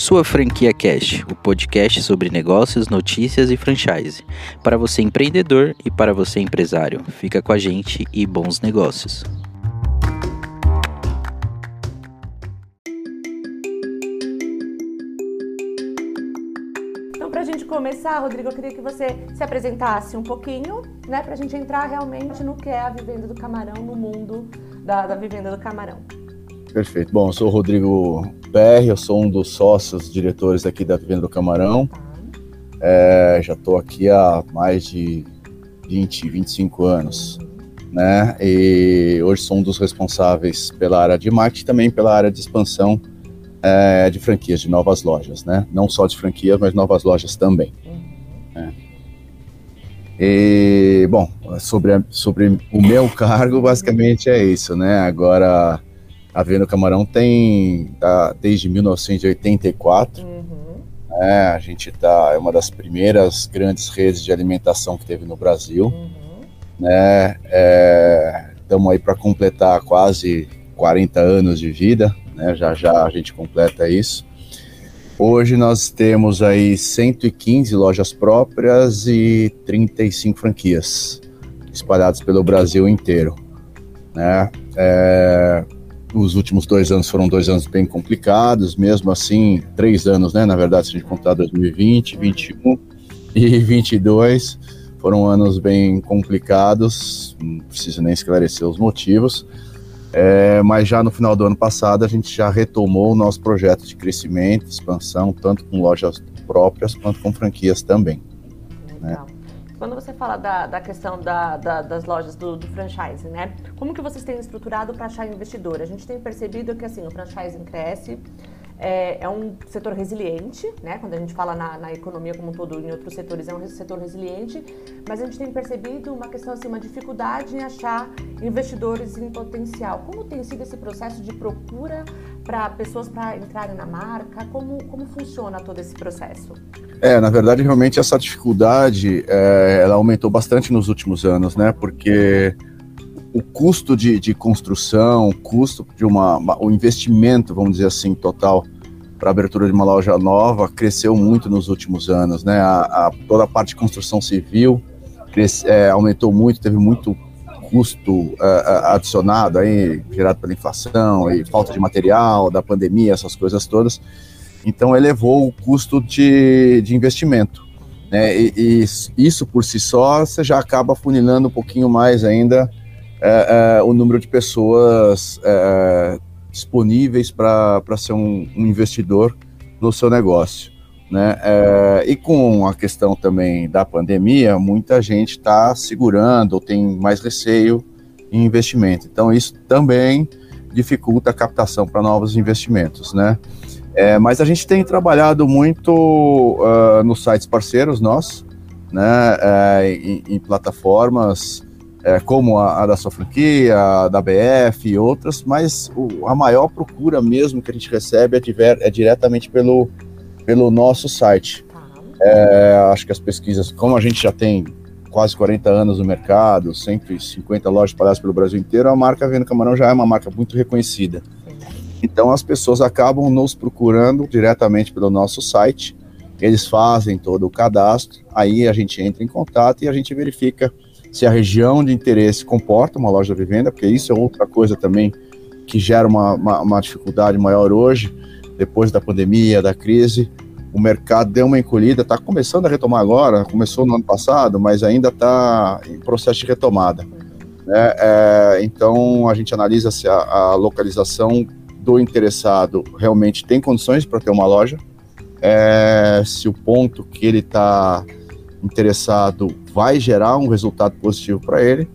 Sua Franquia Cash, o podcast sobre negócios, notícias e franchise. Para você empreendedor e para você empresário. Fica com a gente e bons negócios. Então, para a gente começar, Rodrigo, eu queria que você se apresentasse um pouquinho, né, para a gente entrar realmente no que é a vivenda do camarão, no mundo da, da vivenda do camarão. Perfeito. Bom, eu sou o Rodrigo PR, eu sou um dos sócios diretores aqui da Vivenda do Camarão. É, já estou aqui há mais de 20, 25 anos, né? E hoje sou um dos responsáveis pela área de marketing, também pela área de expansão é, de franquias, de novas lojas, né? Não só de franquias, mas novas lojas também. Né? E, bom, sobre, sobre o meu cargo, basicamente é isso, né? Agora a Venda Camarão tem tá, desde 1984. Uhum. É, a gente tá é uma das primeiras grandes redes de alimentação que teve no Brasil. Uhum. Né? Estamos é, aí para completar quase 40 anos de vida. Né? Já já a gente completa isso. Hoje nós temos aí 115 lojas próprias e 35 franquias espalhadas pelo Brasil inteiro. Né? É, os últimos dois anos foram dois anos bem complicados, mesmo assim, três anos, né? Na verdade, se a gente contar 2020, 2021 e 2022, foram anos bem complicados, não preciso nem esclarecer os motivos. É, mas já no final do ano passado a gente já retomou o nosso projeto de crescimento, expansão, tanto com lojas próprias quanto com franquias também. Né? Quando você fala da, da questão da, da, das lojas do, do, franchise, né? Como que vocês têm estruturado para achar investidor? A gente tem percebido que assim o franchising cresce, é, é, um setor resiliente, né? Quando a gente fala na, na, economia como um todo, em outros setores é um setor resiliente, mas a gente tem percebido uma questão assim, uma dificuldade em achar investidores em potencial. Como tem sido esse processo de procura para pessoas para entrarem na marca? Como, como funciona todo esse processo? É, na verdade, realmente essa dificuldade é, ela aumentou bastante nos últimos anos, né? Porque o custo de, de construção, o custo de uma, o investimento, vamos dizer assim, total para abertura de uma loja nova cresceu muito nos últimos anos, né? A, a toda a parte de construção civil cresce, é, aumentou muito, teve muito custo uh, adicionado aí gerado pela inflação e falta de material, da pandemia, essas coisas todas. Então elevou o custo de, de investimento. Né? E, e, isso por si só você já acaba funilando um pouquinho mais ainda é, é, o número de pessoas é, disponíveis para ser um, um, investidor no seu negócio. Né? É, e com a questão também da pandemia, muita gente está segurando ou tem mais receio em investimento. Então, isso também dificulta a captação para novos investimentos. Né? É, mas a gente tem trabalhado muito uh, nos sites parceiros nossos, né? É, em, em plataformas é, como a, a, da sua franquia, a da BF e outras, mas o, a maior procura mesmo que a gente recebe é, diver, é diretamente pelo, pelo nosso site. Tá. É, acho que as pesquisas, como a gente já tem quase 40 anos no mercado, 150 lojas espalhadas pelo Brasil inteiro, a marca Vendo Camarão já é uma marca muito reconhecida. Então as pessoas acabam nos procurando diretamente pelo nosso site, eles fazem todo o cadastro, aí a gente entra em contato e a gente verifica se a região de interesse comporta uma loja de venda, porque isso é outra coisa também que gera uma, uma, uma dificuldade maior hoje, depois da pandemia, da crise. O mercado deu uma encolhida, está começando a retomar agora, começou no ano passado, mas ainda está em processo de retomada. Né? É, então a gente analisa se a, a, localização do interessado realmente tem condições para ter uma loja, é, se o ponto que ele está interessado vai gerar um resultado positivo para ele.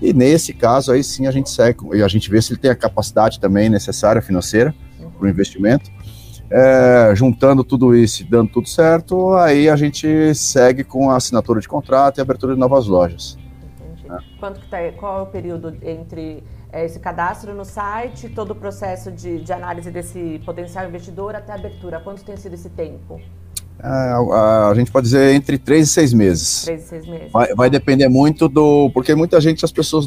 E nesse caso, aí sim a gente segue e a gente vê se ele tem a capacidade também necessária financeira para o investimento. É, juntando tudo isso e dando tudo certo, aí a gente segue com a assinatura de contrato e abertura de novas lojas. Entendi. É. Quanto que tá, qual é o período entre é, esse cadastro no site, todo o processo de, de análise desse potencial investidor até a abertura? Quanto tem sido esse tempo? A, a, a, gente pode dizer entre três e seis meses. Três e seis meses. Vai, vai depender muito do. Porque muita gente, as pessoas,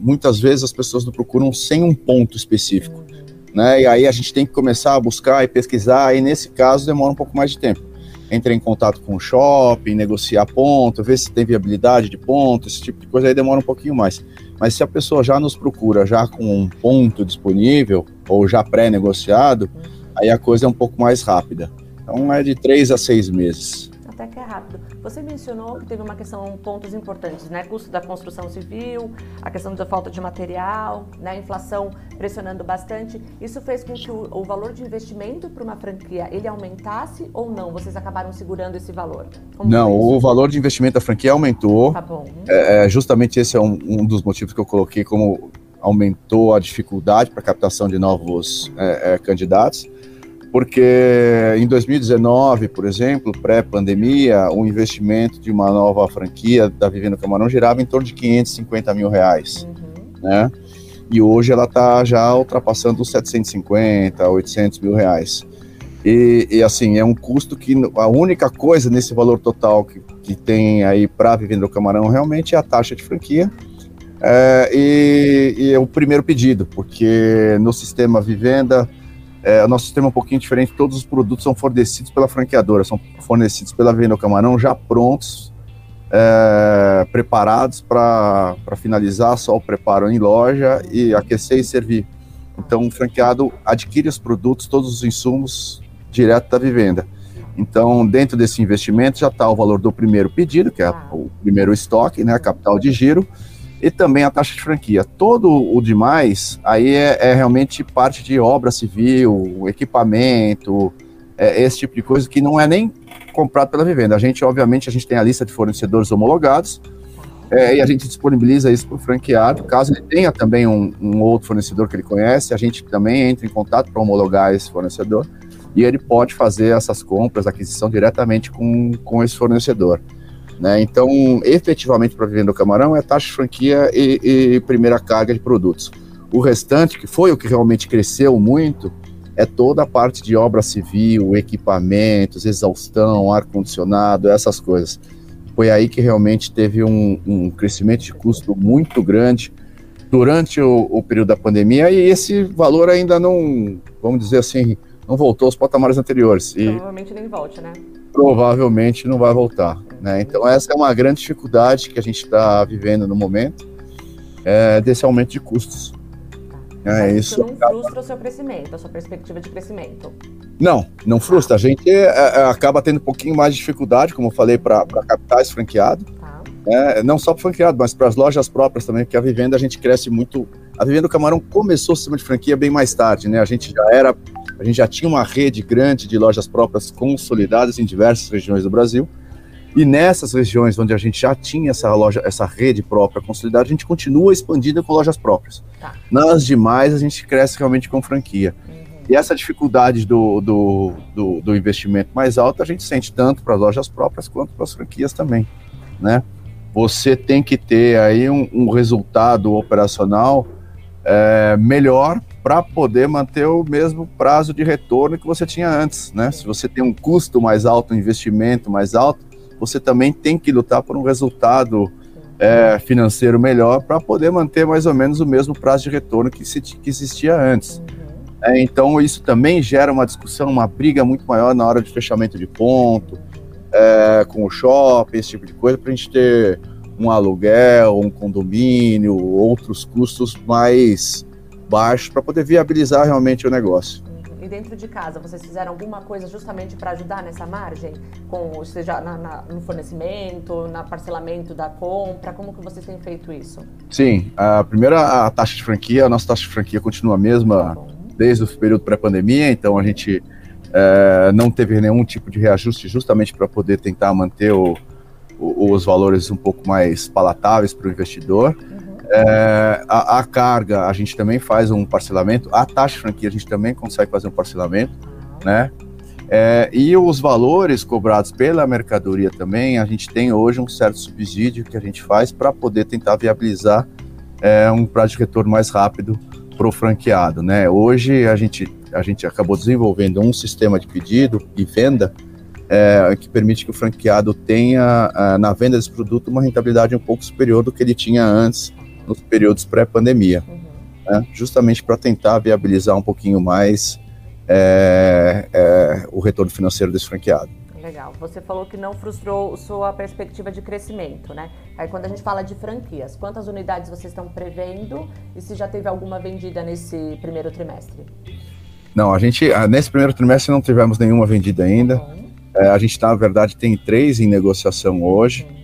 muitas vezes as pessoas não procuram sem um ponto específico. Uhum. né? E aí a gente tem que começar a buscar e pesquisar, e nesse caso demora um pouco mais de tempo. Entrar em contato com o shopping, negociar ponto, ver se tem viabilidade de ponto, esse tipo de coisa aí demora um pouquinho mais. Mas se a pessoa já nos procura já com um ponto disponível ou já pré-negociado, aí a coisa é um pouco mais rápida. Então é de três a seis meses até que é rápido. Você mencionou que teve uma questão, pontos importantes, né? Custo da construção civil, a questão da falta de material, né? A inflação pressionando bastante. Isso fez com que o, o valor de investimento para uma franquia ele aumentasse ou não? Vocês acabaram segurando esse valor? Como não, o valor de investimento da franquia aumentou. Tá bom. É, é, justamente esse é um, um dos motivos que eu coloquei como aumentou a dificuldade para a captação de novos é, é, candidatos porque em 2019, por exemplo, pré-pandemia, o investimento de uma nova franquia da Vivendo Camarão girava em torno de 550 mil reais, uhum. né? E hoje ela está já ultrapassando os 750, 800 mil reais. E, e, assim, é um custo que a única coisa nesse valor total que, que tem aí para Vivendo Camarão realmente é a taxa de franquia é, e, e é o primeiro pedido, porque no sistema Vivenda é, o nosso sistema é um pouquinho diferente, todos os produtos são fornecidos pela franqueadora, são fornecidos pela Venda Camarão já prontos, é, preparados para finalizar, só o preparo em loja e aquecer e servir. Então o franqueado adquire os produtos, todos os insumos direto da vivenda. Então, dentro desse investimento já está o valor do primeiro pedido, que é o primeiro estoque, né, capital de giro, e também a taxa de franquia. Todo o demais aí é, é realmente parte de obra civil, equipamento, é, esse tipo de coisa que não é nem comprado pela vivenda. A gente, obviamente, a gente tem a lista de fornecedores homologados é, e a gente disponibiliza isso para o franqueado. Caso ele tenha também um, um, outro fornecedor que ele conhece, a gente também entra em contato para homologar esse fornecedor e ele pode fazer essas compras, aquisição diretamente com, com esse fornecedor. Né? Então, efetivamente, para vender o camarão é taxa de franquia e, e, primeira carga de produtos. O restante, que foi o que realmente cresceu muito, é toda a parte de obra civil, equipamentos, exaustão, ar-condicionado, essas coisas. Foi aí que realmente teve um, um crescimento de custo muito grande durante o, o, período da pandemia e esse valor ainda não, vamos dizer assim, não voltou aos patamares anteriores. E provavelmente nem volte, né? Provavelmente não vai voltar. Né? Então, essa é uma grande dificuldade que a gente está vivendo no momento, é, desse aumento de custos. É, isso não acaba... frustra o seu crescimento, a sua perspectiva de crescimento? Não, não frustra. A gente é, é, acaba tendo um pouquinho mais de dificuldade, como eu falei, para capitais franqueado. Tá. É, não só para franqueado, mas para as lojas próprias também, porque a vivenda a gente cresce muito. A vivenda do Camarão começou o sistema de franquia bem mais tarde, né? A gente já era, a gente já tinha uma rede grande de lojas próprias consolidadas em diversas regiões do Brasil. E nessas regiões onde a gente já tinha essa loja, essa rede própria consolidada, a gente continua expandindo com lojas próprias. Tá. Nas demais, a gente cresce realmente com franquia. Uhum. E essa dificuldade do, do, do, do, investimento mais alto, a gente sente tanto para as lojas próprias quanto para as franquias também, né? Você tem que ter aí um, um resultado operacional é, melhor para poder manter o mesmo prazo de retorno que você tinha antes, né? Se você tem um custo mais alto, um investimento mais alto, você também tem que lutar por um resultado é, financeiro melhor para poder manter mais ou menos o mesmo prazo de retorno que, se, que existia antes. É, então, isso também gera uma discussão, uma briga muito maior na hora de fechamento de ponto, é, com o shopping, esse tipo de coisa, para a gente ter um aluguel, um condomínio, outros custos mais baixos para poder viabilizar realmente o negócio dentro de casa, vocês fizeram alguma coisa justamente para ajudar nessa margem? Com, seja na, na, no fornecimento, na parcelamento da compra? Como que vocês têm feito isso? Sim, a primeira a taxa de franquia, a nossa taxa de franquia continua a mesma tá desde o período pré-pandemia, então a gente é, não teve nenhum tipo de reajuste justamente para poder tentar manter o, o, os valores um pouco mais palatáveis para o investidor. Uhum. É, a, a, carga, a gente também faz um parcelamento. A taxa de franquia, a gente também consegue fazer um parcelamento, né? É, e os valores cobrados pela mercadoria também, a gente tem hoje um certo subsídio que a gente faz para poder tentar viabilizar é, um prazo de retorno mais rápido para o franqueado, né? Hoje a gente, a gente acabou desenvolvendo um sistema de pedido e venda é, que permite que o franqueado tenha, é, na venda desse produto, uma rentabilidade um pouco superior do que ele tinha antes nos períodos pré-pandemia. Uhum. né, justamente para tentar viabilizar um pouquinho mais é, é, o retorno financeiro desse franqueado. Legal. Você falou que não frustrou sua perspectiva de crescimento, né? Aí quando a gente fala de franquias, quantas unidades vocês estão prevendo e se já teve alguma vendida nesse primeiro trimestre? Não, a gente ah, nesse primeiro trimestre não tivemos nenhuma vendida ainda. Uhum. É, a gente, na verdade, tem três em negociação hoje, uhum.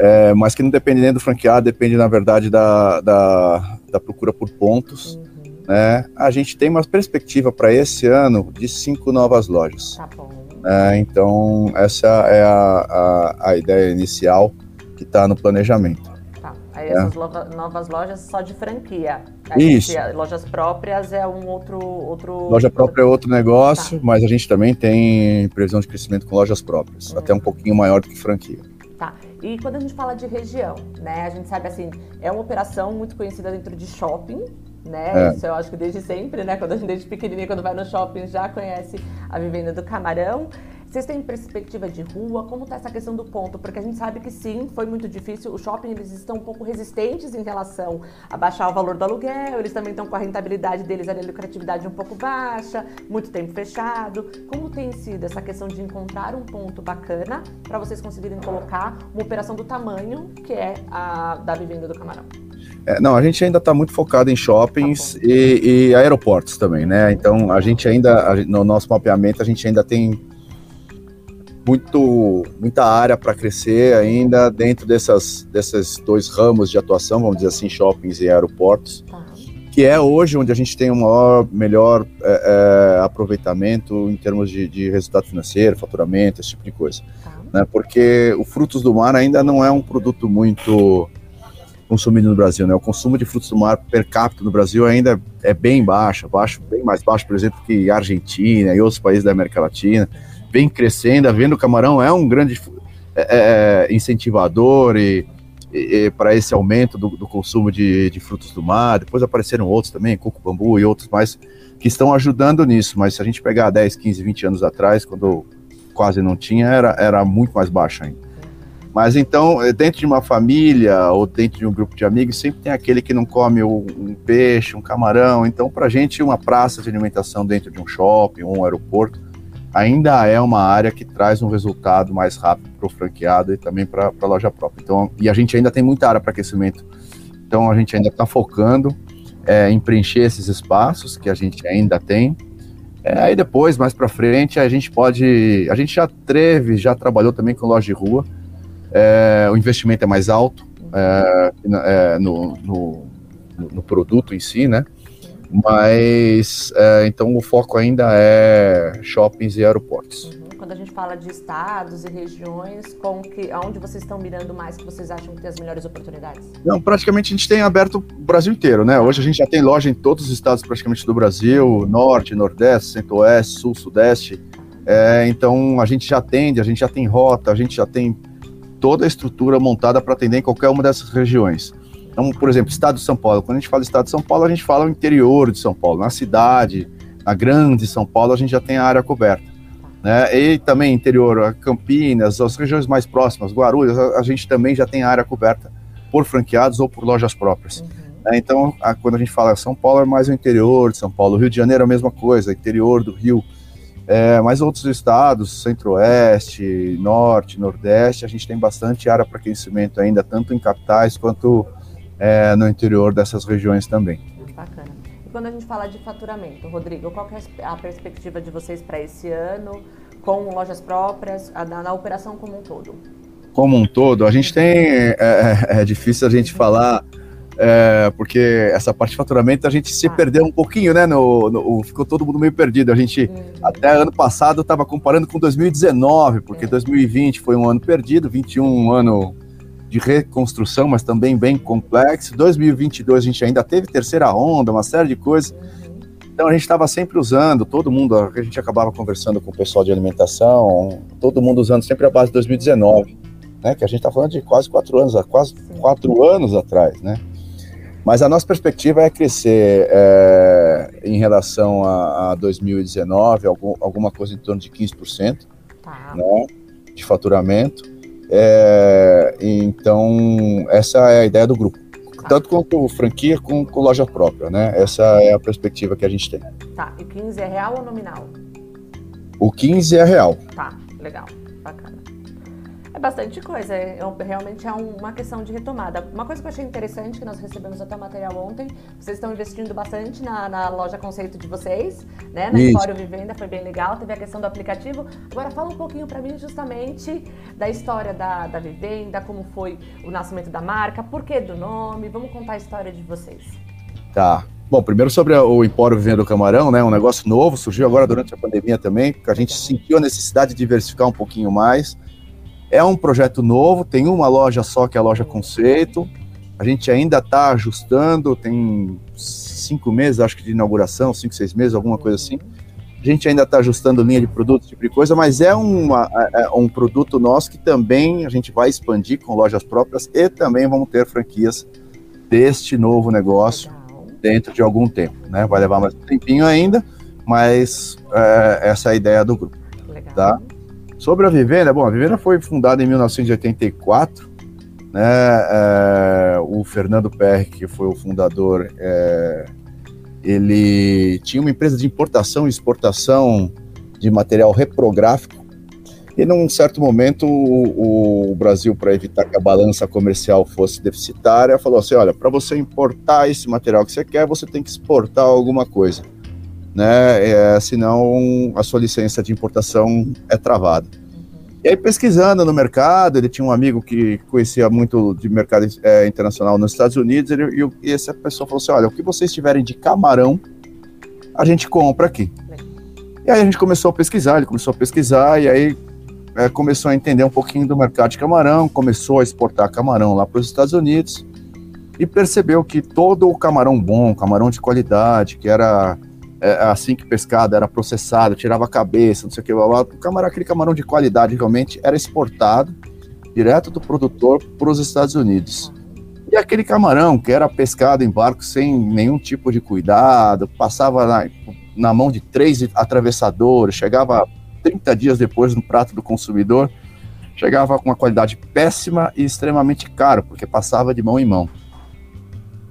É, mas que não depende nem do franqueado, depende, na verdade, da, da, da procura por pontos. Uhum. Né? A gente tem uma perspectiva para esse ano de cinco novas lojas. Tá bom. É, então, essa é a, a, a ideia inicial que está no planejamento. Tá. Aí é. essas novas lojas só de franquia. Aí Isso. Gente, lojas próprias é um outro. outro... Loja própria é outro negócio, tá. mas a gente também tem previsão de crescimento com lojas próprias, hum. até um pouquinho maior do que franquia. Tá. E quando a gente fala de região, né? A gente sabe assim, é uma operação muito conhecida dentro de shopping, né? É. Isso eu acho que desde sempre, né? Quando a gente desde pequenininha, quando vai no shopping, já conhece a vivenda do camarão. Vocês têm perspectiva de rua? Como está essa questão do ponto? Porque a gente sabe que sim, foi muito difícil. O shopping eles estão um pouco resistentes em relação a baixar o valor do aluguel. Eles também estão com a rentabilidade deles, a lucratividade um pouco baixa, muito tempo fechado. Como tem sido essa questão de encontrar um ponto bacana para vocês conseguirem colocar uma operação do tamanho que é a da vivenda do Camarão? É, não, a gente ainda está muito focado em shoppings tá e, e, aeroportos também, né? Então a gente ainda, no nosso mapeamento, a gente ainda tem muito, muita área para crescer ainda dentro dessas, desses dois ramos de atuação, vamos dizer assim, shoppings e aeroportos, tá. que é hoje onde a gente tem o um maior, melhor é, é, aproveitamento em termos de, de, resultado financeiro, faturamento, esse tipo de coisa. Tá. Né? Porque o frutos do mar ainda não é um produto muito consumido no Brasil, né? O consumo de frutos do mar per capita no Brasil ainda é bem baixo, baixo, bem mais baixo, por exemplo, que Argentina e outros países da América Latina vem crescendo, a venda do camarão é um grande é, é, é incentivador e, e para esse aumento do, do consumo de, de, frutos do mar. Depois apareceram outros também, coco bambu e outros mais, que estão ajudando nisso. Mas se a gente pegar 10, 15, 20 anos atrás, quando quase não tinha, era, era muito mais baixo ainda. Mas então, eh, dentro de uma família ou dentro de um grupo de amigos, sempre tem aquele que não come um peixe, um camarão. Então, para a gente, uma praça de alimentação dentro de um shopping, um aeroporto, ainda é uma área que traz um resultado mais rápido para o franqueado e também para a loja própria. Então, e a gente ainda tem muita área para aquecimento. Então, a gente ainda está focando é, em preencher esses espaços que a gente ainda tem. É, aí depois, mais para frente, a gente pode. A gente já teve, já trabalhou também com loja de rua. É, o investimento é mais alto é, é no, no, no produto em si, né? Mas é, então o foco ainda é shoppings e aeroportos. Uhum. Quando a gente fala de estados e regiões, com que, aonde vocês estão mirando mais que vocês acham que tem as melhores oportunidades? Não, praticamente a gente tem aberto o Brasil inteiro, né? Hoje a gente já tem loja em todos os estados praticamente do Brasil, norte, nordeste, centro-oeste, sul, sudeste. É, então a gente já atende, a gente já tem rota, a gente já tem toda a estrutura montada para atender em qualquer uma dessas regiões. Então, por exemplo, estado de São Paulo. Quando a gente fala estado de São Paulo, a gente fala o interior de São Paulo. Na cidade, na grande São Paulo, a gente já tem a área coberta. Né? E também interior, Campinas, as regiões mais próximas, Guarulhos, a, a gente também já tem a área coberta por franqueados ou por lojas próprias. Uhum. Né? Então, a, quando a gente fala São Paulo, é mais o interior de São Paulo. Rio de Janeiro é a mesma coisa, interior do Rio. É, mas outros estados, centro-oeste, norte, nordeste, a gente tem bastante área para crescimento ainda, tanto em capitais quanto é, no interior dessas regiões também. Bacana. E quando a gente fala de faturamento, Rodrigo, qual é a perspectiva de vocês para esse ano, com lojas próprias, na, na, operação como um todo? Como um todo, a gente tem. É, é, é difícil a gente falar. É, porque essa parte de faturamento a gente se ah. perdeu um pouquinho, né? No, no, ficou todo mundo meio perdido. A gente, uhum. até ano passado, estava comparando com 2019, porque 2020 é. foi um ano perdido, 21 um ano de reconstrução, mas também bem complexo. 2022 a gente ainda teve terceira onda, uma série de coisas. Então a gente estava sempre usando, todo mundo, a gente acabava conversando com o pessoal de alimentação, todo mundo usando sempre a base de 2019, né? Que a gente está falando de quase quatro anos, quase quatro anos atrás, né? Mas a nossa perspectiva é crescer é, em relação a, a 2019, algum, alguma coisa em torno de 15% tá. né, de faturamento. É, então, essa é a ideia do grupo. tanto quanto franquia com, com loja própria, né? Essa é a perspectiva que a gente tem. Tá, e 15 é real ou nominal? O 15 é real. Tá, legal, bacana. É bastante coisa, é, é, realmente é uma questão de retomada. Uma coisa que eu achei interessante, que nós recebemos até o material ontem, vocês estão investindo bastante na, na loja conceito de vocês, né? Na. Empório Vivenda, foi bem legal, teve a questão do aplicativo. Agora fala um pouquinho para mim justamente da história da, da Vivenda, como foi o nascimento da marca, por que do nome, vamos contar a história de vocês. Tá, Bom, primeiro sobre o Empório Vivenda do Camarão, né? Um negócio novo, surgiu agora durante a pandemia também, porque a gente sentiu a necessidade de diversificar um pouquinho mais. É um projeto novo, tem uma loja só que é a loja Conceito. A gente ainda está ajustando, tem cinco meses, acho que de inauguração, cinco, seis meses, alguma coisa assim. A gente ainda está ajustando linha de produtos, tipo de coisa, mas é, uma, é, é um produto nosso que também a gente vai expandir com lojas próprias e também vamos ter franquias deste novo negócio dentro de algum tempo, né? Vai levar mais um tempinho ainda, mas é, essa é a ideia do grupo, Legal. tá? Sobre a Vivenda, bom, a Vivenda foi fundada em 1984, né? É, o Fernando Perry, que foi o fundador, é, ele tinha uma empresa de importação e exportação de material reprográfico. E num certo momento, o, o Brasil, para evitar que a balança comercial fosse deficitária, falou assim: olha, para você importar esse material que você quer, você tem que exportar alguma coisa né? É, senão a sua licença de importação é travada. E aí, pesquisando no mercado, ele tinha um amigo que conhecia muito de mercado é, internacional nos Estados Unidos, ele, e, essa pessoa falou assim: olha, o que vocês tiverem de camarão, a gente compra aqui. E aí a gente começou a pesquisar, ele começou a pesquisar, e aí é, começou a entender um pouquinho do mercado de camarão, começou a exportar camarão lá para os Estados Unidos, e percebeu que todo o camarão bom, camarão de qualidade, que era é, assim que pescado era processado, tirava a cabeça, não sei o que, blá, blá. o camarão, aquele camarão de qualidade realmente era exportado direto do produtor para os Estados Unidos. E aquele camarão que era pescado em barco sem nenhum tipo de cuidado, passava na, na mão de três atravessadores, chegava 30 dias depois no prato do consumidor, chegava com uma qualidade péssima e extremamente caro, porque passava de mão em mão.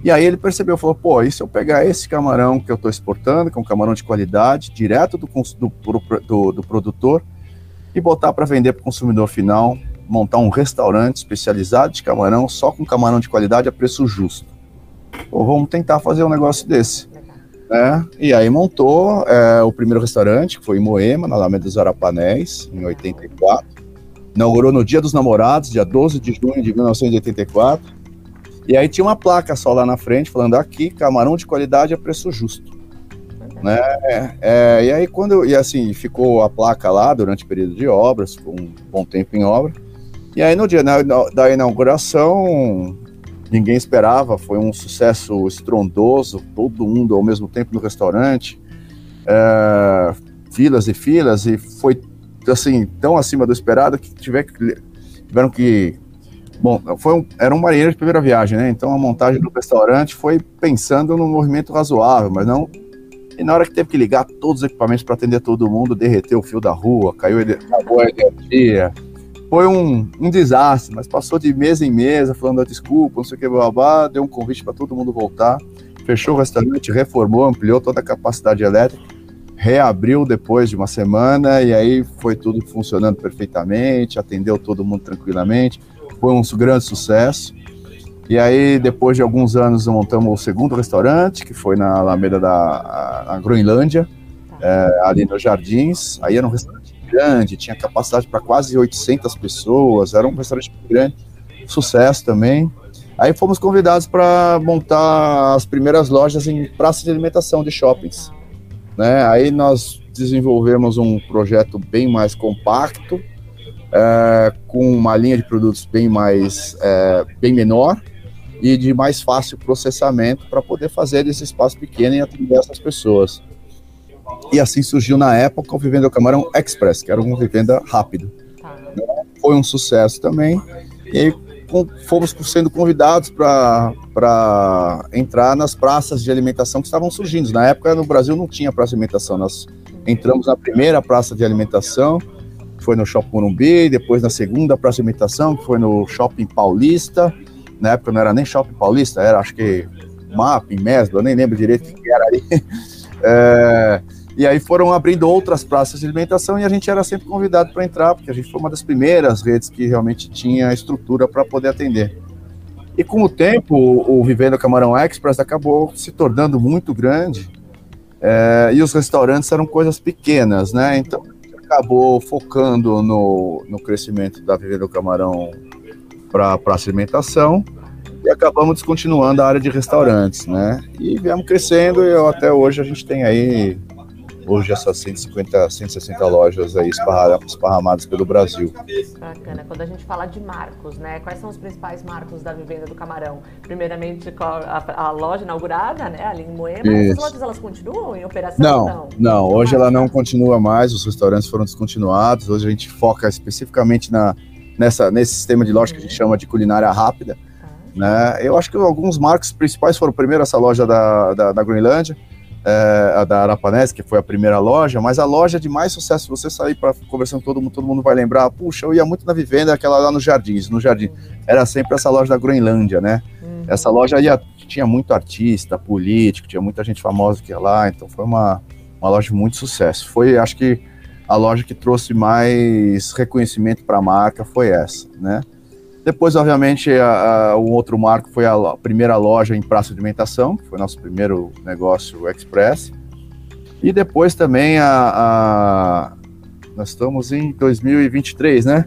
E aí ele percebeu, falou, pô, e se eu pegar esse camarão que eu estou exportando, que é um camarão de qualidade, direto do, do, do, do produtor, e botar para vender para o consumidor final, montar um restaurante especializado de camarão, só com camarão de qualidade a preço justo. Pô, vamos tentar fazer um negócio desse. Né? E aí montou é, o primeiro restaurante, que foi em Moema, na Alameda dos Arapanés, em 84. Inaugurou no Dia dos Namorados, dia 12 de junho de 1984 e aí tinha uma placa só lá na frente falando aqui, camarão de qualidade a preço justo. Né? É, e aí quando e assim ficou a placa lá durante o período de obras, ficou um bom tempo em obra. E aí no dia da, da inauguração ninguém esperava, foi um sucesso estrondoso, todo mundo ao mesmo tempo no restaurante, é, filas e filas e foi assim tão acima do esperado que tiver, tiveram que Bom, foi um, era um marinheiro de primeira viagem, né? Então a montagem do restaurante foi pensando num movimento razoável, mas não. E na hora que teve que ligar todos os equipamentos para atender todo mundo, derreteu o fio da rua, caiu acabou a energia. Foi um, um desastre, mas passou de mesa em mesa, falando desculpa, não sei o que, blá, deu um convite para todo mundo voltar, fechou o restaurante, reformou, ampliou toda a capacidade elétrica, reabriu depois de uma semana e aí foi tudo funcionando perfeitamente, atendeu todo mundo tranquilamente foi um grande sucesso. E aí, depois de alguns anos, montamos o segundo restaurante, que foi na Alameda da na Groenlândia, é, ali nos Jardins. Aí era um restaurante grande, tinha capacidade para quase 800 pessoas, era um restaurante grande, sucesso também. Aí fomos convidados para montar as primeiras lojas em praças de alimentação de shoppings. Né? Aí nós desenvolvemos um projeto bem mais compacto, é, com uma linha de produtos bem mais é, bem menor e de mais fácil processamento para poder fazer desse espaço pequeno e atender essas pessoas. E assim surgiu na época o Vivenda Camarão Express, que era uma vivenda rápida. Tá. Foi um sucesso também. E aí fomos sendo convidados para entrar nas praças de alimentação que estavam surgindo. Na época no Brasil não tinha praça de alimentação. Nós entramos na primeira praça de alimentação foi no Shopping Morumbi, depois na segunda praça de alimentação, que foi no Shopping Paulista, na época não era nem Shopping Paulista, era acho que MAP, Mesbla, eu nem lembro direito o que era ali. É, e aí foram abrindo outras praças de alimentação e a gente era sempre convidado para entrar, porque a gente foi uma das primeiras redes que realmente tinha estrutura para poder atender. E com o tempo, o Vivendo Camarão Express acabou se tornando muito grande é, e os restaurantes eram coisas pequenas, né? Então acabou focando no, no crescimento da Vivendo Camarão para a alimentação e acabamos descontinuando a área de restaurantes, né? E viemos crescendo e até hoje a gente tem aí hoje essas 150, 160 lojas aí esparramadas pelo Brasil. Bacana. Quando a gente fala de marcos, né? Quais são os principais marcos da Vivenda do Camarão? Primeiramente, a, a loja inaugurada, né? Ali em Moema. Isso. As lojas elas continuam em operação? Não, não. não. Hoje ela não continua mais. Os restaurantes foram descontinuados. Hoje a gente foca especificamente na, nessa, nesse sistema de loja que a gente uhum. chama de culinária rápida. Ah. Né? Eu acho que alguns marcos principais foram primeiro essa loja da, da, da Groenlândia, é, a da Arapanés, que foi a primeira loja, mas a loja de mais sucesso, se você sair para conversando com todo mundo, todo mundo vai lembrar, puxa, eu ia muito na Vivenda, aquela lá no Jardins, no Jardim, era sempre essa loja da Groenlândia, né? Uhum. Essa loja ia, tinha muito artista, político, tinha muita gente famosa que ia lá, então foi uma, uma loja de muito sucesso. Foi, acho que, a loja que trouxe mais reconhecimento para a marca foi essa, né? Depois, obviamente, a, a, o outro marco foi a, a, primeira loja em praça de alimentação, que foi nosso primeiro negócio express. E depois também a, nós estamos em 2023, né?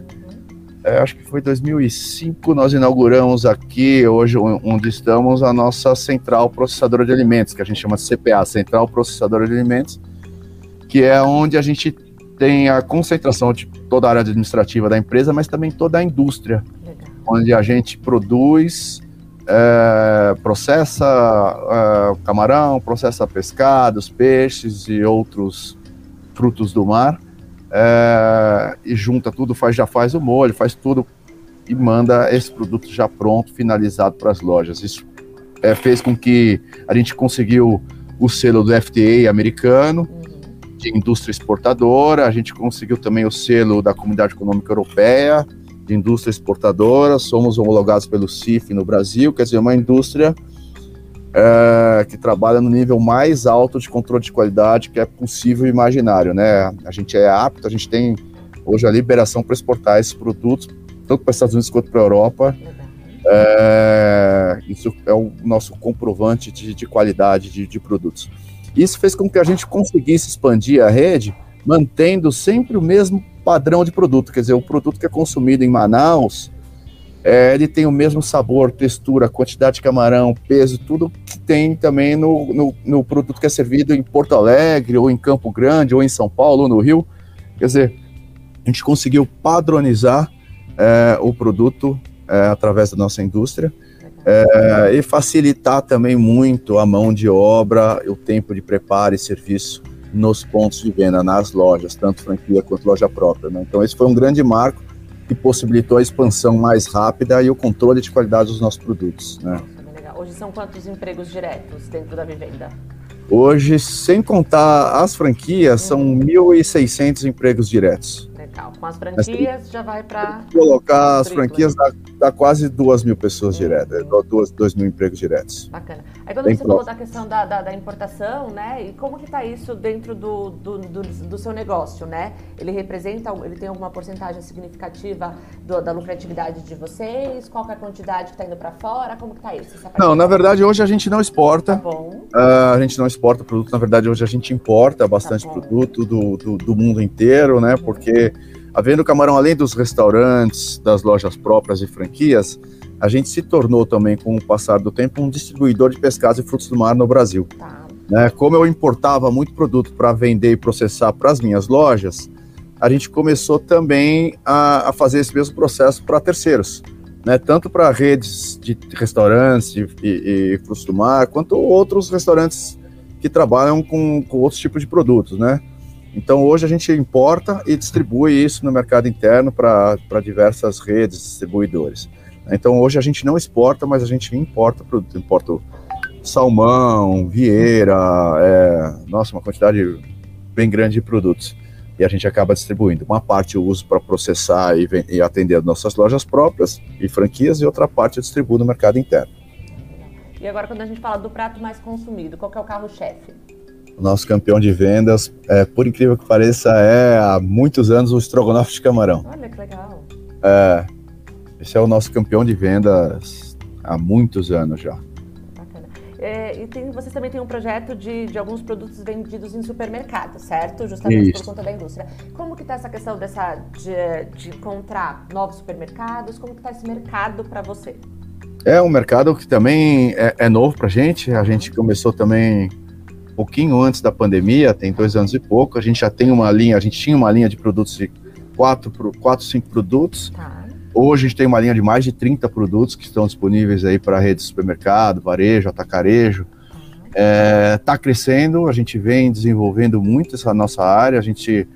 É, acho que foi 2005 nós inauguramos aqui, hoje onde estamos, a nossa central processadora de alimentos, que a gente chama de CPA, Central Processadora de Alimentos, que é onde a gente tem a concentração de toda a área administrativa da empresa, mas também toda a indústria onde a gente produz, é, processa é, camarão, processa pescados, peixes e outros frutos do mar, é, e junta tudo, faz, já faz o molho, faz tudo e manda esse produto já pronto, finalizado para as lojas. Isso é, fez com que a gente conseguiu o selo do FTA americano, uhum. de indústria exportadora, a gente conseguiu também o selo da Comunidade Econômica Europeia, de indústria exportadora, somos homologados pelo CIF no Brasil, quer dizer, uma indústria é, que trabalha no nível mais alto de controle de qualidade que é possível e imaginário, né? A gente é apto, a gente tem hoje a liberação para exportar esses produtos, tanto para os Estados Unidos quanto para a Europa. É, isso é o nosso comprovante de, de qualidade de, de produtos. Isso fez com que a gente conseguisse expandir a rede, mantendo sempre o mesmo padrão de produto, quer dizer, o produto que é consumido em Manaus, é, ele tem o mesmo sabor, textura, quantidade de camarão, peso, tudo que tem também no, no, no, produto que é servido em Porto Alegre, ou em Campo Grande, ou em São Paulo, ou no Rio. Quer dizer, a gente conseguiu padronizar é, o produto é, através da nossa indústria é, e facilitar também muito a mão de obra, o tempo de preparo e serviço nos pontos de venda, nas lojas, tanto franquia quanto loja própria. Né? Então, esse foi um grande marco que possibilitou a expansão mais rápida e o controle de qualidade dos nossos produtos. Né? Hoje são quantos empregos diretos dentro da Vivenda? Hoje, sem contar as franquias, são 1.600 empregos diretos. Legal. Com as franquias já vai para. Colocar as franquias dá, dá, quase duas mil pessoas hum. diretas, duas, dois mil empregos diretos. Bacana. Aí quando Bem você falou da questão da, da, da, importação, né? E como que está isso dentro do, do, do, do, seu negócio, né? Ele representa, ele tem alguma porcentagem significativa do, da lucratividade de vocês? Qual é a quantidade que está indo para fora? Como que está isso? Não, na verdade hoje a gente não exporta. Tá bom. Uh, a gente não exporta produto, na verdade hoje a gente importa bastante tá produto do, do, do, mundo inteiro, né? Porque havendo camarão além dos restaurantes, das lojas próprias e franquias, a gente se tornou também, com o passar do tempo, um distribuidor de pescados e frutos do mar no Brasil. Tá. Né? Como eu importava muito produto para vender e processar para as minhas lojas, a gente começou também a, a fazer esse mesmo processo para terceiros. Né, tanto para redes de restaurantes e, e, e, frutos do mar, quanto outros restaurantes que trabalham com, com outros tipos de produtos, né? Então hoje a gente importa e distribui isso no mercado interno para diversas redes distribuidores. Então hoje a gente não exporta, mas a gente importa produto, importa salmão, vieira, é, nossa, uma quantidade bem grande de produtos. e a gente acaba distribuindo. Uma parte eu uso para processar e, e atender nossas lojas próprias e franquias, e outra parte eu distribuo no mercado interno. E agora, quando a gente fala do prato mais consumido, qual é o carro-chefe? O nosso campeão de vendas, é, por incrível que pareça, é há muitos anos o estrogonofe de camarão. Olha que legal. É, esse é o nosso campeão de vendas há muitos anos já. É, e tem, vocês também têm um projeto de, de alguns produtos vendidos em supermercados, certo? Justamente Isso. por conta da indústria. Como que está essa questão dessa, de, de encontrar novos supermercados? Como que está esse mercado para você? É um mercado que também é, é novo para a gente. A gente começou também pouquinho antes da pandemia, tem dois anos e pouco. A gente já tem uma linha, a gente tinha uma linha de produtos de quatro, quatro cinco produtos. Tá. Hoje a gente tem uma linha de mais de 30 produtos que estão disponíveis aí para rede de supermercado, varejo, atacarejo. Está é, tá crescendo, a gente vem desenvolvendo muito essa nossa área. A gente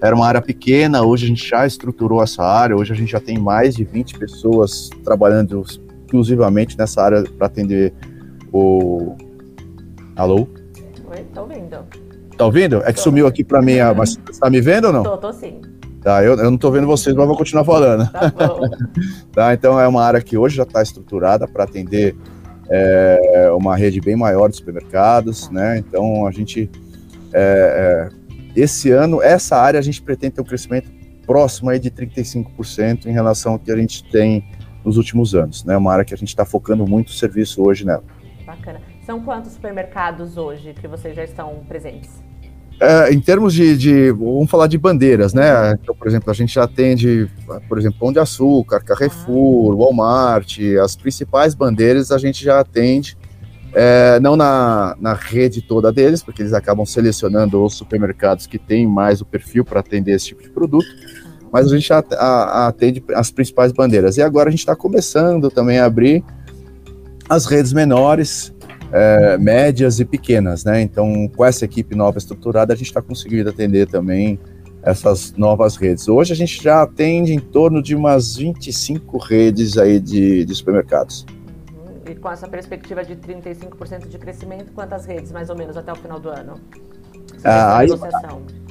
era uma área pequena, hoje a gente já estruturou essa área. Hoje a gente já tem mais de 20 pessoas trabalhando exclusivamente nessa área para atender o. Alô? Oi, tô ouvindo. Tá ouvindo? É que tô sumiu aqui para mim, mas você tá me vendo ou não? Tô, tô sim. Tá, eu, eu não estou vendo vocês, mas vou continuar falando. Tá, bom. tá, então é uma área que hoje já está estruturada para atender é, uma rede bem maior de supermercados, tá. né? Então a gente é, é, esse ano essa área a gente pretende ter um crescimento próximo aí de 35% em relação ao que a gente tem nos últimos anos, né? Uma área que a gente está focando muito o serviço hoje nela. Bacana. São quantos supermercados hoje que vocês já estão presentes? É, em termos de, de, vamos falar de bandeiras, né? Então, por exemplo, a gente atende, por exemplo, Pão de Açúcar, Carrefour, Walmart, as principais bandeiras a gente já atende, é, não na, na rede toda deles, porque eles acabam selecionando os supermercados que têm mais o perfil para atender esse tipo de produto, mas a gente atende as principais bandeiras. E agora a gente está começando também a abrir as redes menores, é, médias e pequenas, né? Então, com essa equipe nova estruturada, a gente está conseguindo atender também essas novas redes. Hoje a gente já atende em torno de umas 25 redes aí de, de supermercados. E com essa perspectiva de 35% de crescimento, quantas redes mais ou menos até o final do ano? Ah, aí,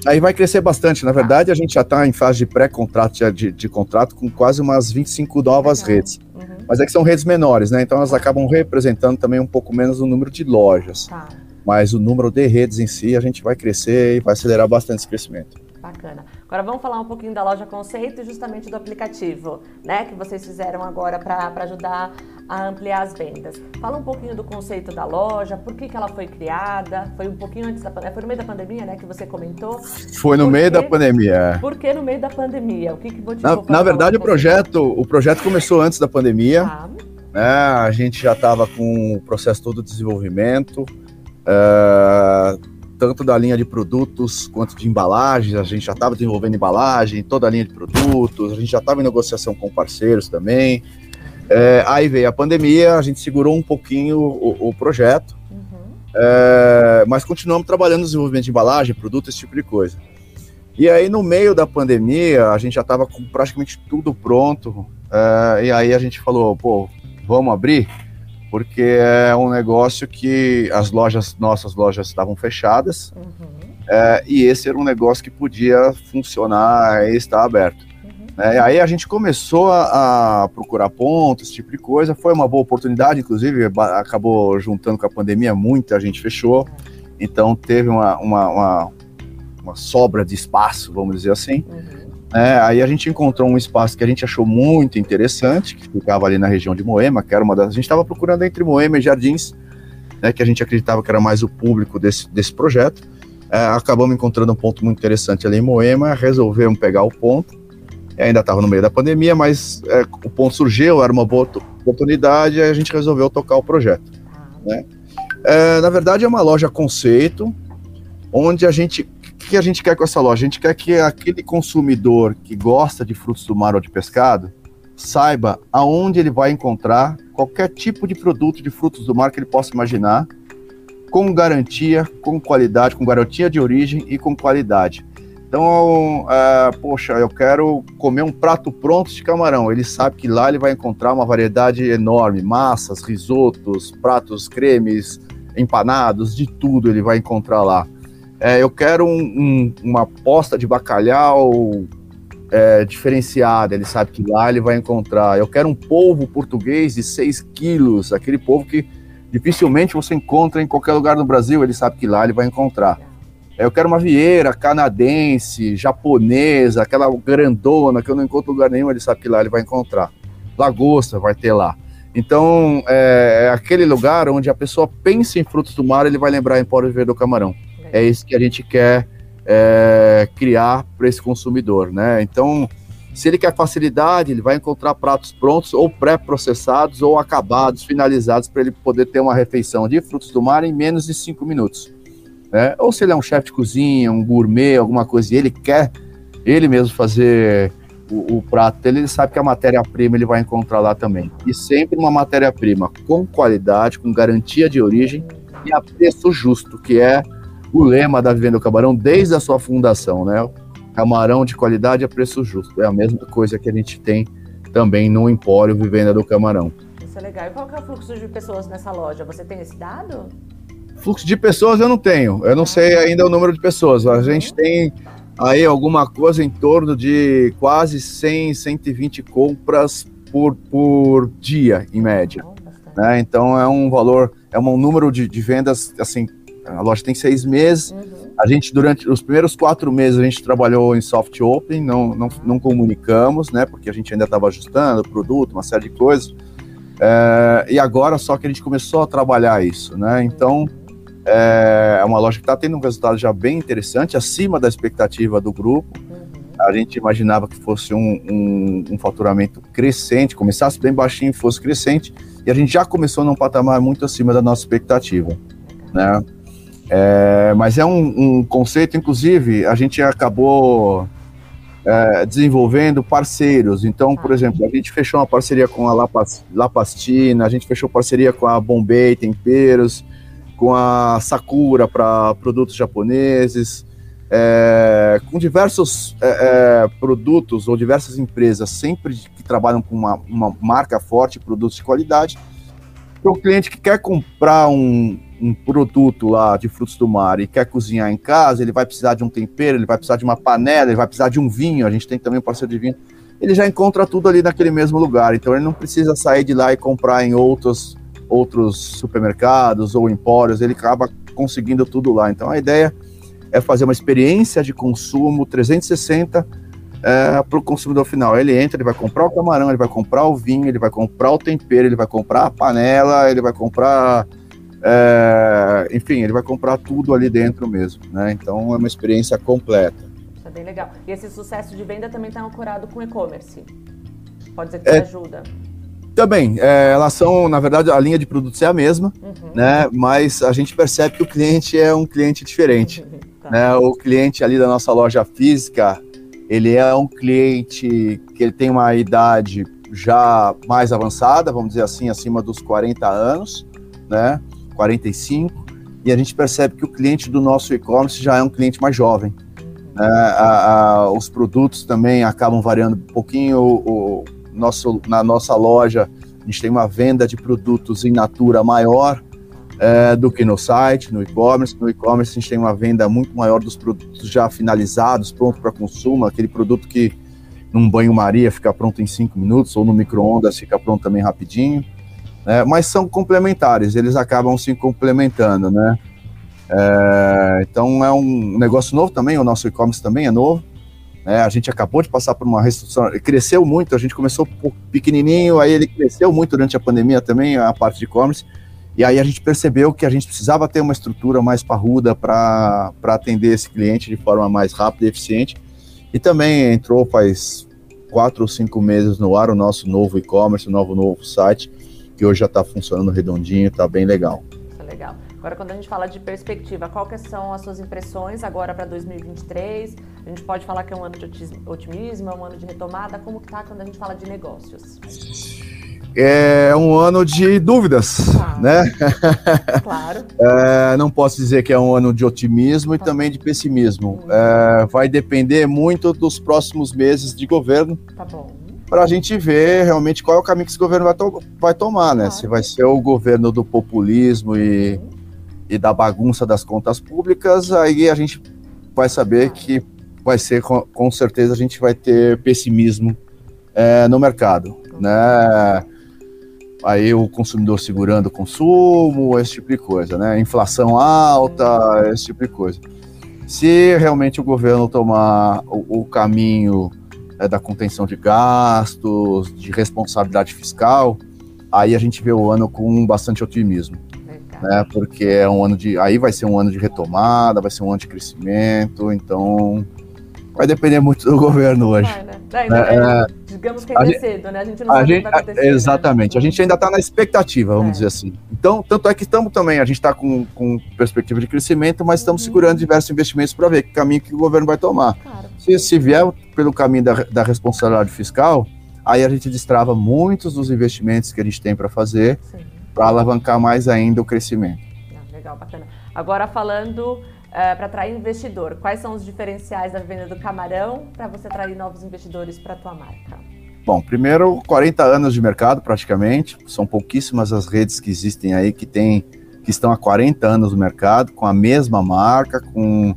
aí, vai crescer bastante. Na verdade, a gente já está em fase de pré-contrato, de, de, contrato, com quase umas 25 novas Legal. redes. Uhum. Mas é que são redes menores, né? Então elas acabam representando também um pouco menos o número de lojas. Tá. Mas o número de redes em si, a gente vai crescer e vai acelerar bastante esse crescimento. Bacana. Agora vamos falar um pouquinho da loja conceito e justamente do aplicativo, né? Que vocês fizeram agora para ajudar a ampliar as vendas. Fala um pouquinho do conceito da loja, por que, que ela foi criada? Foi um pouquinho antes da pandemia, foi no meio da pandemia, né? Que você comentou. Foi no meio da pandemia. É. Por que no meio da pandemia? O que, que motivou? Na, na verdade, o projeto, o projeto começou antes da pandemia. Ah. Né? A gente já estava com o processo todo de desenvolvimento. Uh, tanto da linha de produtos quanto de embalagens. A gente já estava desenvolvendo embalagem, toda a linha de produtos, a gente já estava em negociação com parceiros também. É, aí veio a pandemia, a gente segurou um pouquinho o, o projeto, uhum. é, mas continuamos trabalhando no desenvolvimento de embalagem, produto, esse tipo de coisa. E aí, no meio da pandemia, a gente já estava com praticamente tudo pronto, é, e aí a gente falou, pô, vamos abrir? porque é um negócio que as lojas, nossas lojas estavam fechadas, uhum. é, e esse era um negócio que podia funcionar e estar aberto. Uhum. É, aí a gente começou a, a, procurar pontos, esse tipo de coisa, foi uma boa oportunidade, inclusive acabou juntando com a pandemia, muita gente fechou, então teve uma, uma, uma, uma sobra de espaço, vamos dizer assim, uhum. É, aí a gente encontrou um espaço que a gente achou muito interessante, que ficava ali na região de Moema, que era uma das. A gente estava procurando entre Moema e Jardins, né, que a gente acreditava que era mais o público desse, desse projeto. É, acabamos encontrando um ponto muito interessante ali em Moema, resolvemos pegar o ponto. Ainda estava no meio da pandemia, mas é, o ponto surgiu, era uma boa oportunidade, e a gente resolveu tocar o projeto. Né? É, na verdade, é uma loja conceito, onde a gente que a gente quer com essa loja? A gente quer que aquele consumidor que gosta de frutos do mar ou de pescado saiba aonde ele vai encontrar qualquer tipo de produto de frutos do mar que ele possa imaginar, com garantia, com qualidade, com garantia de origem e com qualidade. Então, uh, poxa, eu quero comer um prato pronto de camarão. Ele sabe que lá ele vai encontrar uma variedade enorme, massas, risotos, pratos cremes, empanados, de tudo ele vai encontrar lá. é, eu quero um, um, uma posta de bacalhau é, diferenciada, ele sabe que lá ele vai encontrar. Eu quero um polvo português de 6 quilos, aquele polvo que dificilmente você encontra em qualquer lugar no Brasil, ele sabe que lá ele vai encontrar. É, eu quero uma vieira canadense, japonesa, aquela grandona que eu não encontro lugar nenhum, ele sabe que lá ele vai encontrar. Lagosta vai ter lá. Então, é, é aquele lugar onde a pessoa pensa em frutos do mar, ele vai lembrar em Empório Verde do Camarão. É isso que a gente quer é, criar para esse consumidor, né? Então, se ele quer facilidade, ele vai encontrar pratos prontos ou pré-processados ou acabados, finalizados, para ele poder ter uma refeição de frutos do mar em menos de cinco minutos. Né? Ou se ele é um chefe de cozinha, um gourmet, alguma coisa, e ele quer ele mesmo fazer o, o prato dele, ele sabe que a matéria-prima ele vai encontrar lá também. E sempre uma matéria-prima com qualidade, com garantia de origem e a preço justo, que é o lema da Vivenda do Camarão desde a sua fundação, né? Camarão de qualidade a preço justo. É a mesma coisa que a gente tem também no Empório Vivenda do Camarão. Isso é legal. E qual é o fluxo de pessoas nessa loja? Você tem esse dado? Fluxo de pessoas eu não tenho. Eu não ah. sei ainda o número de pessoas. A gente uhum. tem aí alguma coisa em torno de quase 100, 120 compras por, por dia, em média. né? Então é um valor, é um número de, de vendas, assim, a loja tem seis meses. Uhum. A gente, durante os primeiros quatro meses, a gente trabalhou em soft open, não, não, não comunicamos, né? Porque a gente ainda estava ajustando o produto, uma série de coisas. É, e agora só que a gente começou a trabalhar isso, né? Então, é, é uma loja que está tendo um resultado já bem interessante, acima da expectativa do grupo. Uhum. A gente imaginava que fosse um, um, um, faturamento crescente, começasse bem baixinho e fosse crescente, e a gente já começou num patamar muito acima da nossa expectativa, né? É, mas é um, um, conceito, inclusive, a gente acabou é, desenvolvendo parceiros. Então, por exemplo, a gente fechou uma parceria com a Lapastina, a gente fechou parceria com a Bombay Temperos, com a Sakura para produtos japoneses, é, com diversos é, é, produtos ou diversas empresas sempre que trabalham com uma, uma marca forte, produtos de qualidade, para o cliente que quer comprar um, um produto lá de frutos do mar e quer cozinhar em casa, ele vai precisar de um tempero, ele vai precisar de uma panela, ele vai precisar de um vinho, a gente tem também um parceiro de vinho, ele já encontra tudo ali naquele mesmo lugar, então ele não precisa sair de lá e comprar em outros, outros supermercados ou empórios, ele acaba conseguindo tudo lá. Então a ideia é fazer uma experiência de consumo 360 é, para o consumidor final. Ele entra, ele vai comprar o camarão, ele vai comprar o vinho, ele vai comprar o tempero, ele vai comprar a panela, ele vai comprar é, enfim, ele vai comprar tudo ali dentro mesmo, né? Então é uma experiência completa. Isso é bem legal. E esse sucesso de venda também está ancorado com e-commerce. Pode ser que é, ajuda. Também, é, elas são, na verdade, a linha de produtos é a mesma, uhum. né? Mas a gente percebe que o cliente é um cliente diferente. tá. né? O cliente ali da nossa loja física, ele é um cliente que ele tem uma idade já mais avançada, vamos dizer assim, acima dos 40 anos, né? 45, e a gente percebe que o cliente do nosso e-commerce já é um cliente mais jovem. Né? A, a, os produtos também acabam variando um pouquinho. O, nosso, na nossa loja, a gente tem uma venda de produtos em natura maior é, do que no site, no e-commerce. No e-commerce, a gente tem uma venda muito maior dos produtos já finalizados, pronto para consumo, aquele produto que num banho-maria fica pronto em cinco minutos, ou no micro-ondas fica pronto também rapidinho né? mas são complementares, eles acabam se complementando, né? É, então é um negócio novo também, o nosso e-commerce também é novo. Né? A gente acabou de passar por uma restrição, cresceu muito, a gente começou pequenininho, aí ele cresceu muito durante a pandemia também, a parte de e-commerce, e aí a gente percebeu que a gente precisava ter uma estrutura mais parruda para atender esse cliente de forma mais rápida e eficiente. E também entrou faz quatro ou cinco meses no ar o nosso novo e-commerce, o novo novo site, que hoje já está funcionando redondinho, está bem legal. É legal. Agora, quando a gente fala de perspectiva, quais são as suas impressões agora para 2023? A gente pode falar que é um ano de otimismo, é um ano de retomada. Como que tá quando a gente fala de negócios? É um ano de dúvidas, claro. né? Claro. É, não posso dizer que é um ano de otimismo tá. e também de pessimismo. Hum. É, vai depender muito dos próximos meses de governo. Tá bom para a gente ver realmente qual é o caminho que esse governo vai, to vai tomar, né? Se vai ser o governo do populismo e, e da bagunça das contas públicas, aí a gente vai saber que vai ser, com, com certeza, a gente vai ter pessimismo é, no mercado, né? Aí o consumidor segurando o consumo, esse tipo de coisa, né? Inflação alta, esse tipo de coisa. Se realmente o governo tomar o, o caminho é, da contenção de gastos, de responsabilidade fiscal, aí a gente vê o ano com bastante otimismo. Né, porque é um ano de. Aí vai ser um ano de retomada, vai ser um ano de crescimento, então vai depender muito do governo hoje. Vai, né? Daí, é, é, digamos que ainda é cedo, né? A gente não sabe gente, o que vai acontecer. Né? Exatamente, né? a gente ainda está na expectativa, vamos é. dizer assim. Então, tanto é que estamos também, a gente está com, com perspectiva de crescimento, mas estamos uhum. segurando diversos investimentos para ver que caminho que o governo vai tomar. Claro. Se, se vier pelo caminho da, da responsabilidade fiscal, aí a gente destrava muitos dos investimentos que a gente tem para fazer para alavancar mais ainda o crescimento. Ah, legal, bacana. Agora falando uh, para atrair investidor? Quais são os diferenciais da venda do camarão para você atrair novos investidores para a tua marca? Bom, primeiro, 40 anos de mercado praticamente, são pouquíssimas as redes que existem aí que tem, que estão há 40 anos no mercado, com a mesma marca, com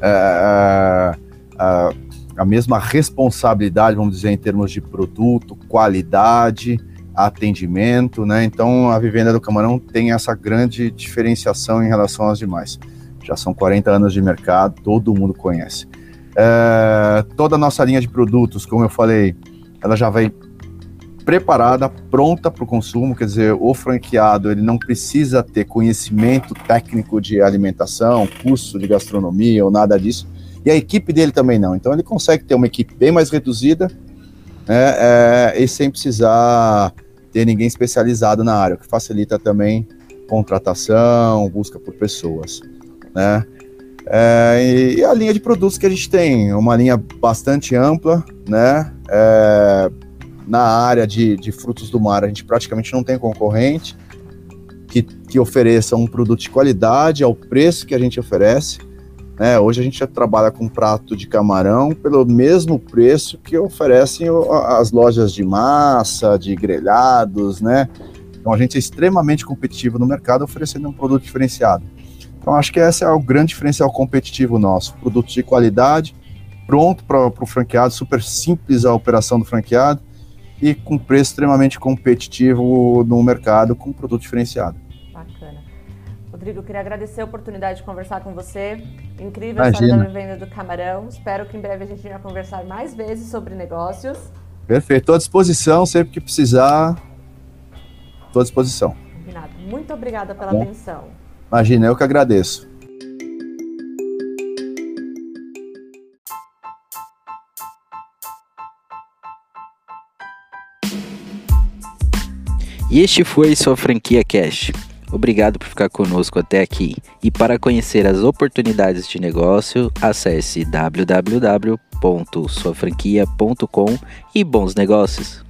é, a, a mesma responsabilidade, vamos dizer, em termos de produto, qualidade, atendimento, né? Então a Vivenda do Camarão tem essa grande diferenciação em relação às demais. Já são 40 anos de mercado, todo mundo conhece. É, toda a nossa linha de produtos, como eu falei, ela já vai preparada, pronta para o consumo, quer dizer, o franqueado ele não precisa ter conhecimento técnico de alimentação, curso de gastronomia ou nada disso, e a equipe dele também não. Então ele consegue ter uma equipe bem mais reduzida né, é, e sem precisar ter ninguém especializado na área, o que facilita também contratação, busca por pessoas né? É, e, e, a linha de produtos que a gente tem, uma linha bastante ampla, né? É, na área de, de, frutos do mar, a gente praticamente não tem concorrente que, que ofereça um produto de qualidade ao preço que a gente oferece. Né? Hoje a gente já trabalha com prato de camarão pelo mesmo preço que oferecem as lojas de massa, de grelhados, né? Então a gente é extremamente competitivo no mercado oferecendo um produto diferenciado. Então, acho que esse é o grande diferencial competitivo nosso. Produto de qualidade, pronto para o franqueado, super simples a operação do franqueado e com preço extremamente competitivo no mercado com produto diferenciado. Rodrigo, eu queria agradecer a oportunidade de conversar com você. Incrível a história da venda do camarão. Espero que em breve a gente venha conversar mais vezes sobre negócios. Perfeito. Estou à disposição, sempre que precisar. Estou à disposição. Combinado. Muito obrigada pela atenção. Imagina, eu que agradeço. E este foi sua franquia Cash. Obrigado por ficar conosco até aqui. E para conhecer as oportunidades de negócio, acesse www.suafranquia.com e bons negócios.